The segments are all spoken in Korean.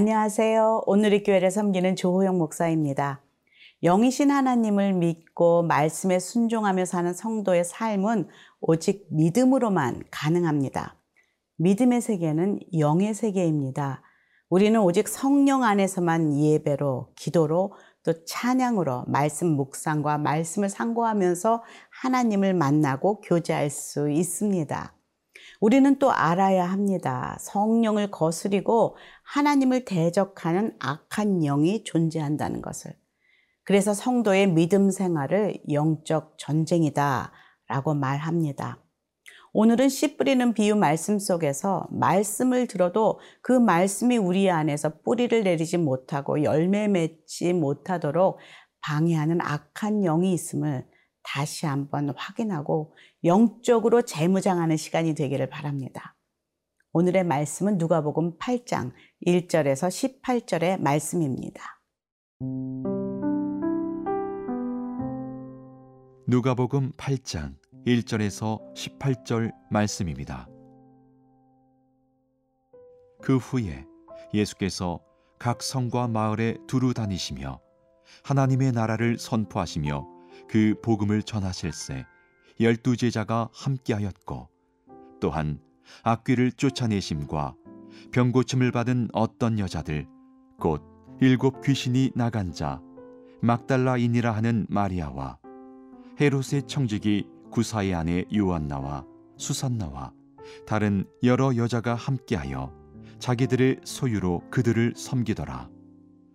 안녕하세요. 오늘의 교회를 섬기는 조호영 목사입니다. 영이신 하나님을 믿고 말씀에 순종하며 사는 성도의 삶은 오직 믿음으로만 가능합니다. 믿음의 세계는 영의 세계입니다. 우리는 오직 성령 안에서만 예배로, 기도로, 또 찬양으로 말씀 묵상과 말씀을 상고하면서 하나님을 만나고 교제할 수 있습니다. 우리는 또 알아야 합니다. 성령을 거스리고 하나님을 대적하는 악한 영이 존재한다는 것을. 그래서 성도의 믿음 생활을 영적 전쟁이다 라고 말합니다. 오늘은 씨 뿌리는 비유 말씀 속에서 말씀을 들어도 그 말씀이 우리 안에서 뿌리를 내리지 못하고 열매 맺지 못하도록 방해하는 악한 영이 있음을 다시 한번 확인하고 영적으로 재무장하는 시간이 되기를 바랍니다. 오늘의 말씀은 누가복음 8장 1절에서 18절의 말씀입니다. 누가복음 8장 1절에서 18절 말씀입니다. 그 후에 예수께서 각 성과 마을에 두루 다니시며 하나님의 나라를 선포하시며 그 복음을 전하실세 열두 제자가 함께하였고 또한 악귀를 쫓아내심과 병 고침을 받은 어떤 여자들 곧 일곱 귀신이 나간 자 막달라인이라 하는 마리아와 헤롯의 청지기 구사의 아내 요한나와 수산나와 다른 여러 여자가 함께하여 자기들의 소유로 그들을 섬기더라.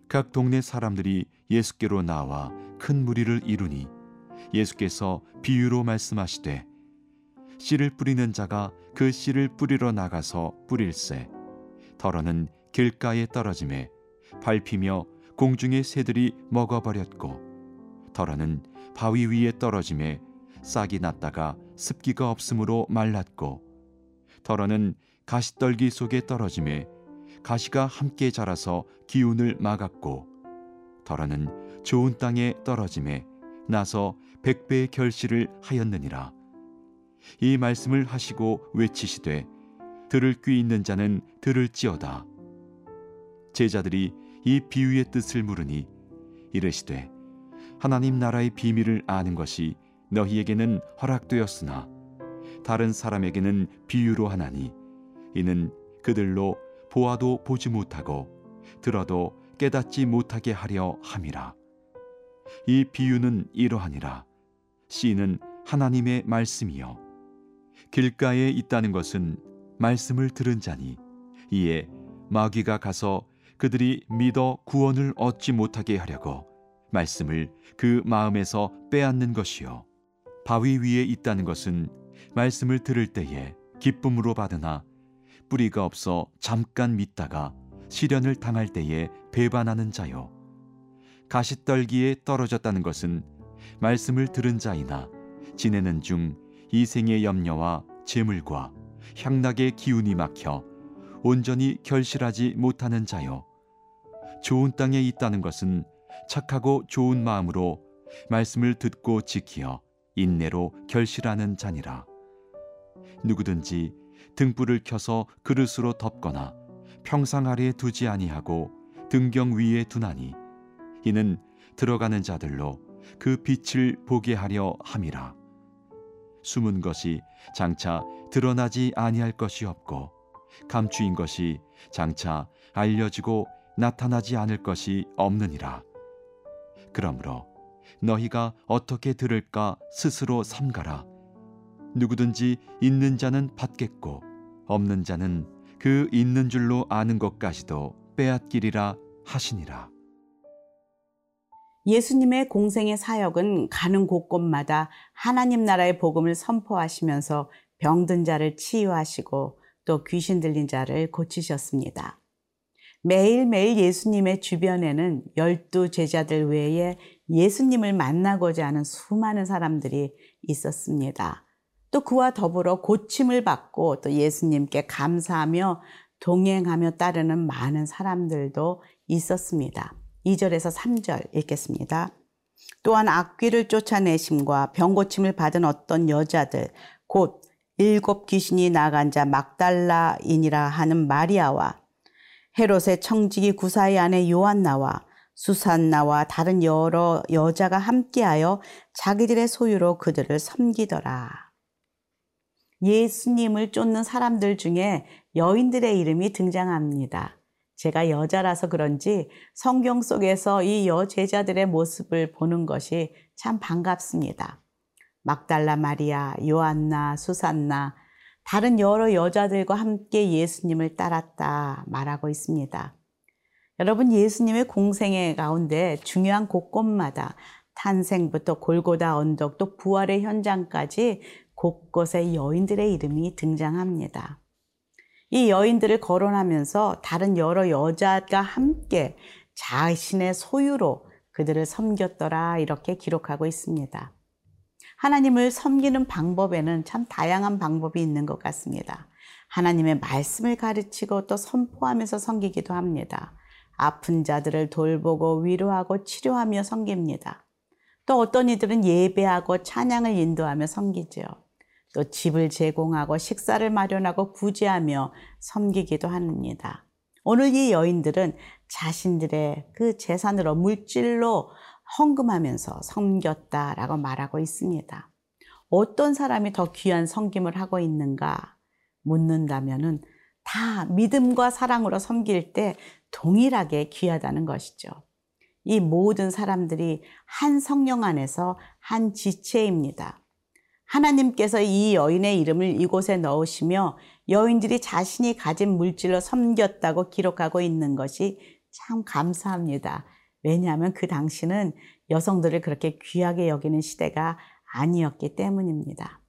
각 동네 사람들이 예수께로 나와 큰 무리를 이루니 예수께서 비유로 말씀하시되 씨를 뿌리는 자가 그 씨를 뿌리러 나가서 뿌릴새 덜어는 길가에 떨어짐에 밟히며 공중의 새들이 먹어버렸고 덜어는 바위 위에 떨어짐에 싹이 났다가 습기가 없으므로 말랐고 덜어는 가시떨기 속에 떨어짐에 가시가 함께 자라서 기운을 막았고 덜어는 좋은 땅에 떨어짐에 나서 백배의 결실을 하였느니라. 이 말씀을 하시고 외치시되 들을 귀 있는 자는 들을지어다. 제자들이 이 비유의 뜻을 물으니 이르시되 하나님 나라의 비밀을 아는 것이 너희에게는 허락되었으나 다른 사람에게는 비유로 하나니 이는 그들로 보아도 보지 못하고 들어도 깨닫지 못하게 하려 함이라 이 비유는 이러하니라. 씨는 하나님의 말씀이요. 길가에 있다는 것은 말씀을 들은 자니 이에 마귀가 가서 그들이 믿어 구원을 얻지 못하게 하려고 말씀을 그 마음에서 빼앗는 것이요. 바위 위에 있다는 것은 말씀을 들을 때에 기쁨으로 받으나 뿌리가 없어 잠깐 믿다가 시련을 당할 때에 배반하는 자요 가시떨기에 떨어졌다는 것은 말씀을 들은 자이나 지내는 중 이생의 염려와 재물과 향락의 기운이 막혀 온전히 결실하지 못하는 자요 좋은 땅에 있다는 것은 착하고 좋은 마음으로 말씀을 듣고 지키어 인내로 결실하는 자니라. 누구든지 등불을 켜서 그릇으로 덮거나 평상 아래에 두지 아니하고 등경 위에 두나니 이는 들어가는 자들로 그 빛을 보게 하려 함이라. 숨은 것이 장차 드러나지 아니할 것이 없고 감추인 것이 장차 알려지고 나타나지 않을 것이 없느니라. 그러므로 너희가 어떻게 들을까 스스로 삼가라. 누구든지 있는 자는 받겠고 없는 자는 그 있는 줄로 아는 것까지도 빼앗기리라 하시니라. 예수님의 공생의 사역은 가는 곳곳마다 하나님 나라의 복음을 선포하시면서 병든 자를 치유하시고 또 귀신 들린 자를 고치셨습니다. 매일매일 예수님의 주변에는 열두 제자들 외에 예수님을 만나고자 하는 수많은 사람들이 있었습니다. 또 그와 더불어 고침을 받고 또 예수님께 감사하며 동행하며 따르는 많은 사람들도 있었습니다. 2절에서 3절 읽겠습니다. 또한 악귀를 쫓아내심과 병고침을 받은 어떤 여자들 곧 일곱 귀신이 나간 자 막달라인이라 하는 마리아와 헤롯의 청지기 구사의 아내 요한나와 수산나와 다른 여러 여자가 함께하여 자기들의 소유로 그들을 섬기더라. 예수님을 쫓는 사람들 중에 여인들의 이름이 등장합니다. 제가 여자라서 그런지 성경 속에서 이 여제자들의 모습을 보는 것이 참 반갑습니다. 막달라 마리아, 요한나, 수산나, 다른 여러 여자들과 함께 예수님을 따랐다 말하고 있습니다. 여러분, 예수님의 공생의 가운데 중요한 곳곳마다 탄생부터 골고다 언덕 또 부활의 현장까지 곳곳에 여인들의 이름이 등장합니다. 이 여인들을 거론하면서 다른 여러 여자가 함께 자신의 소유로 그들을 섬겼더라 이렇게 기록하고 있습니다. 하나님을 섬기는 방법에는 참 다양한 방법이 있는 것 같습니다. 하나님의 말씀을 가르치고 또 선포하면서 섬기기도 합니다. 아픈 자들을 돌보고 위로하고 치료하며 섬깁니다. 또 어떤 이들은 예배하고 찬양을 인도하며 섬기죠. 또 집을 제공하고 식사를 마련하고 구제하며 섬기기도 합니다. 오늘 이 여인들은 자신들의 그 재산으로 물질로 헌금하면서 섬겼다라고 말하고 있습니다. 어떤 사람이 더 귀한 섬김을 하고 있는가 묻는다면은 다 믿음과 사랑으로 섬길 때 동일하게 귀하다는 것이죠. 이 모든 사람들이 한 성령 안에서 한 지체입니다. 하나님께서 이 여인의 이름을 이곳에 넣으시며 여인들이 자신이 가진 물질로 섬겼다고 기록하고 있는 것이 참 감사합니다. 왜냐하면 그 당시는 여성들을 그렇게 귀하게 여기는 시대가 아니었기 때문입니다.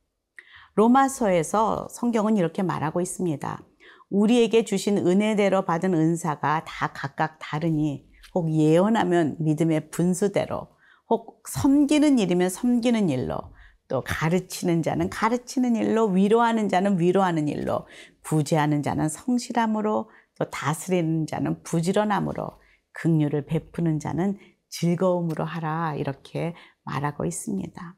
로마서에서 성경은 이렇게 말하고 있습니다. 우리에게 주신 은혜대로 받은 은사가 다 각각 다르니 혹 예언하면 믿음의 분수대로 혹 섬기는 일이면 섬기는 일로 또 가르치는 자는 가르치는 일로 위로하는 자는 위로하는 일로 구제하는 자는 성실함으로 또 다스리는 자는 부지런함으로 긍휼을 베푸는 자는 즐거움으로 하라 이렇게 말하고 있습니다.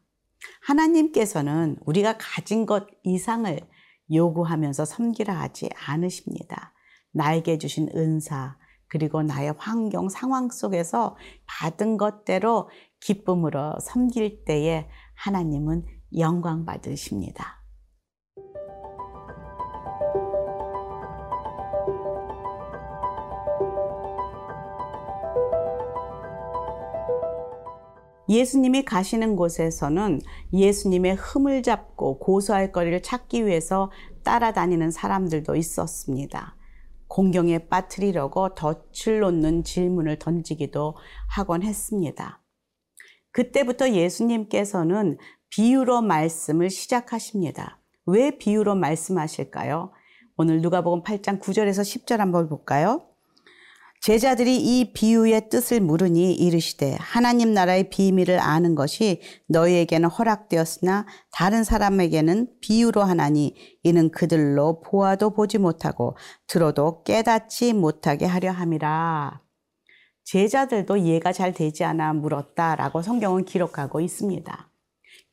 하나님께서는 우리가 가진 것 이상을 요구하면서 섬기라 하지 않으십니다. 나에게 주신 은사, 그리고 나의 환경, 상황 속에서 받은 것대로 기쁨으로 섬길 때에 하나님은 영광 받으십니다. 예수님이 가시는 곳에서는 예수님의 흠을 잡고 고소할 거리를 찾기 위해서 따라다니는 사람들도 있었습니다. 공경에 빠뜨리려고 덫을 놓는 질문을 던지기도 하곤 했습니다. 그때부터 예수님께서는 비유로 말씀을 시작하십니다. 왜 비유로 말씀하실까요? 오늘 누가복음 8장 9절에서 10절 한번 볼까요? 제자들이 이 비유의 뜻을 물으니 이르시되 하나님 나라의 비밀을 아는 것이 너희에게는 허락되었으나 다른 사람에게는 비유로 하나니 이는 그들로 보아도 보지 못하고 들어도 깨닫지 못하게 하려 함이라. 제자들도 이해가 잘 되지 않아 물었다라고 성경은 기록하고 있습니다.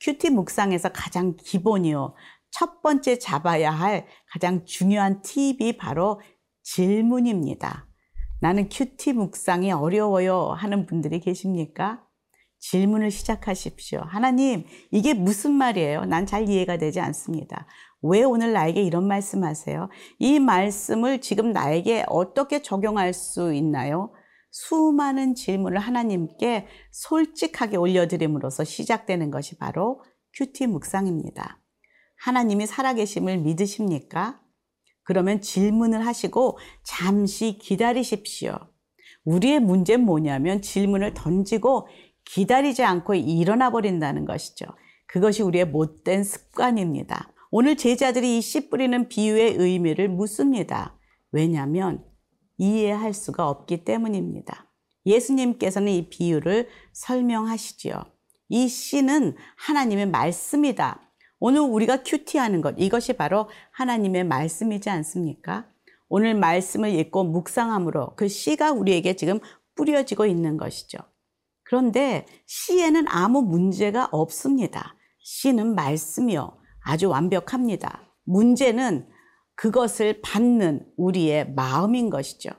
QT 묵상에서 가장 기본이요. 첫 번째 잡아야 할 가장 중요한 팁이 바로 질문입니다. 나는 QT 묵상이 어려워요 하는 분들이 계십니까? 질문을 시작하십시오. 하나님, 이게 무슨 말이에요? 난 잘 이해가 되지 않습니다. 왜 오늘 나에게 이런 말씀 하세요? 이 말씀을 지금 나에게 어떻게 적용할 수 있나요? 수많은 질문을 하나님께 솔직하게 올려드림으로써 시작되는 것이 바로 큐티 묵상입니다. 하나님이 살아계심을 믿으십니까? 그러면 질문을 하시고 잠시 기다리십시오. 우리의 문제는 뭐냐면 질문을 던지고 기다리지 않고 일어나 버린다는 것이죠. 그것이 우리의 못된 습관입니다. 오늘 제자들이 이 씨 뿌리는 비유의 의미를 묻습니다. 왜냐하면 이해할 수가 없기 때문입니다. 예수님께서는 이 비유를 설명하시지요. 이 씨는 하나님의 말씀이다. 오늘 우리가 큐티하는 것, 이것이 바로 하나님의 말씀이지 않습니까? 오늘 말씀을 읽고 묵상함으로 그 씨가 우리에게 지금 뿌려지고 있는 것이죠. 그런데 씨에는 아무 문제가 없습니다. 씨는 말씀이요. 아주 완벽합니다. 문제는 그것을 받는 우리의 마음인 것이죠.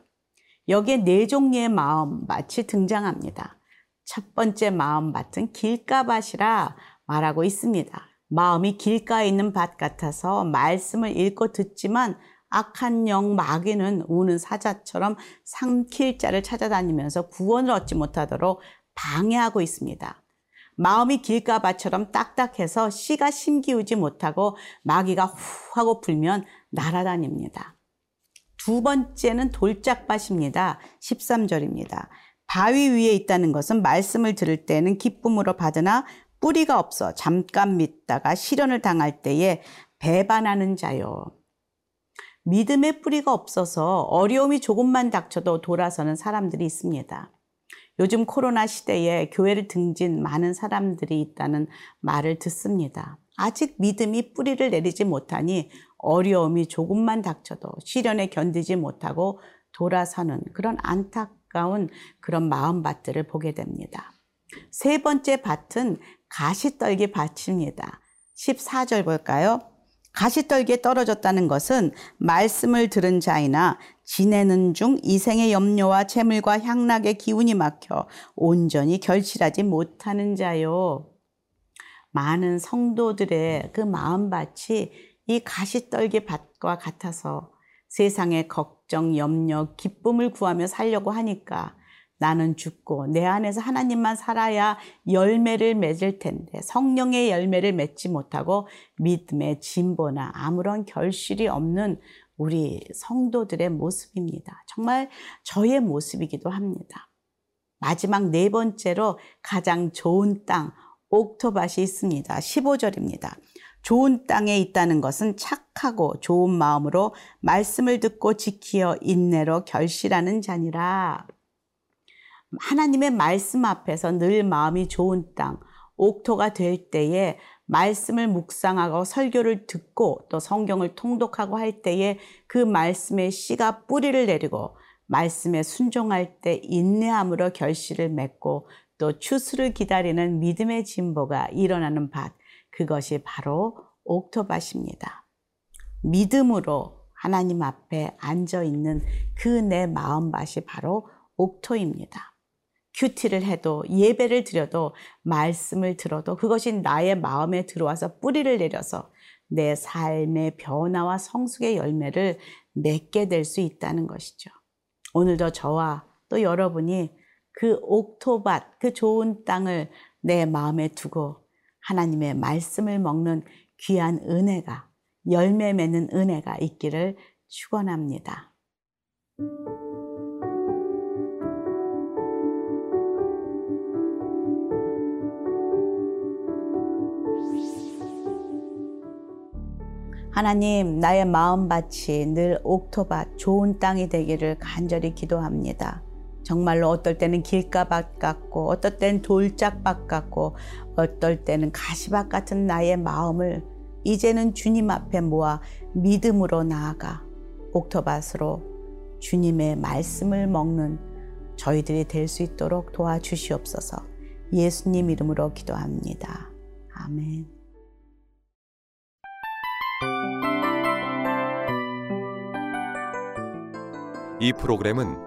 여기에 네 종류의 마음밭이 등장합니다. 첫 번째 마음 밭은 길가밭이라 말하고 있습니다. 마음이 길가에 있는 밭 같아서 말씀을 읽고 듣지만 악한 영 마귀는 우는 사자처럼 삼킬 자를 찾아다니면서 구원을 얻지 못하도록 방해하고 있습니다. 마음이 길가밭처럼 딱딱해서 씨가 심기우지 못하고 마귀가 후 하고 불면 날아다닙니다. 두 번째는 돌짝밭입니다. 13절입니다. 바위 위에 있다는 것은 말씀을 들을 때는 기쁨으로 받으나 뿌리가 없어 잠깐 믿다가 시련을 당할 때에 배반하는 자요. 믿음의 뿌리가 없어서 어려움이 조금만 닥쳐도 돌아서는 사람들이 있습니다. 요즘 코로나 시대에 교회를 등진 많은 사람들이 있다는 말을 듣습니다. 아직 믿음이 뿌리를 내리지 못하니 어려움이 조금만 닥쳐도 시련에 견디지 못하고 돌아서는 그런 안타까운 그런 마음밭들을 보게 됩니다. 세 번째 밭은 가시떨기 밭입니다. 14절 볼까요? 가시떨기에 떨어졌다는 것은 말씀을 들은 자이나 지내는 중 이생의 염려와 재물과 향락의 기운이 막혀 온전히 결실하지 못하는 자요. 많은 성도들의 그 마음밭이 이 가시떨기 밭과 같아서 세상의 걱정, 염려, 기쁨을 구하며 살려고 하니까 나는 죽고 내 안에서 하나님만 살아야 열매를 맺을 텐데 성령의 열매를 맺지 못하고 믿음의 진보나 아무런 결실이 없는 우리 성도들의 모습입니다. 정말 저의 모습이기도 합니다. 마지막 네 번째로 가장 좋은 땅, 옥토밭이 있습니다. 15절입니다. 좋은 땅에 있다는 것은 착하고 좋은 마음으로 말씀을 듣고 지키어 인내로 결실하는 자니라. 하나님의 말씀 앞에서 늘 마음이 좋은 땅, 옥토가 될 때에 말씀을 묵상하고 설교를 듣고 또 성경을 통독하고 할 때에 그 말씀의 씨가 뿌리를 내리고 말씀에 순종할 때 인내함으로 결실을 맺고 또 추수를 기다리는 믿음의 진보가 일어나는 밭, 그것이 바로 옥토밭입니다. 믿음으로 하나님 앞에 앉아 있는 그 내 마음밭이 바로 옥토입니다. 큐티를 해도 예배를 드려도 말씀을 들어도 그것이 나의 마음에 들어와서 뿌리를 내려서 내 삶의 변화와 성숙의 열매를 맺게 될 수 있다는 것이죠. 오늘도 저와 또 여러분이 그 옥토밭, 그 좋은 땅을 내 마음에 두고 하나님의 말씀을 먹는 귀한 은혜가 열매 맺는 은혜가 있기를 축원합니다. 하나님, 나의 마음밭이 늘 옥토밭, 좋은 땅이 되기를 간절히 기도합니다. 정말로 어떨 때는 길가밭 같고, 어떨 때는 돌짝밭 같고, 어떨 때는 가시밭 같은 나의 마음을 이제는 주님 앞에 모아 믿음으로 나아가 옥토밭으로 주님의 말씀을 먹는 저희들이 될 수 있도록 도와주시옵소서 예수님 이름으로 기도합니다. 아멘. 이 프로그램은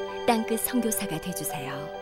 땅끝 성교사가 되주세요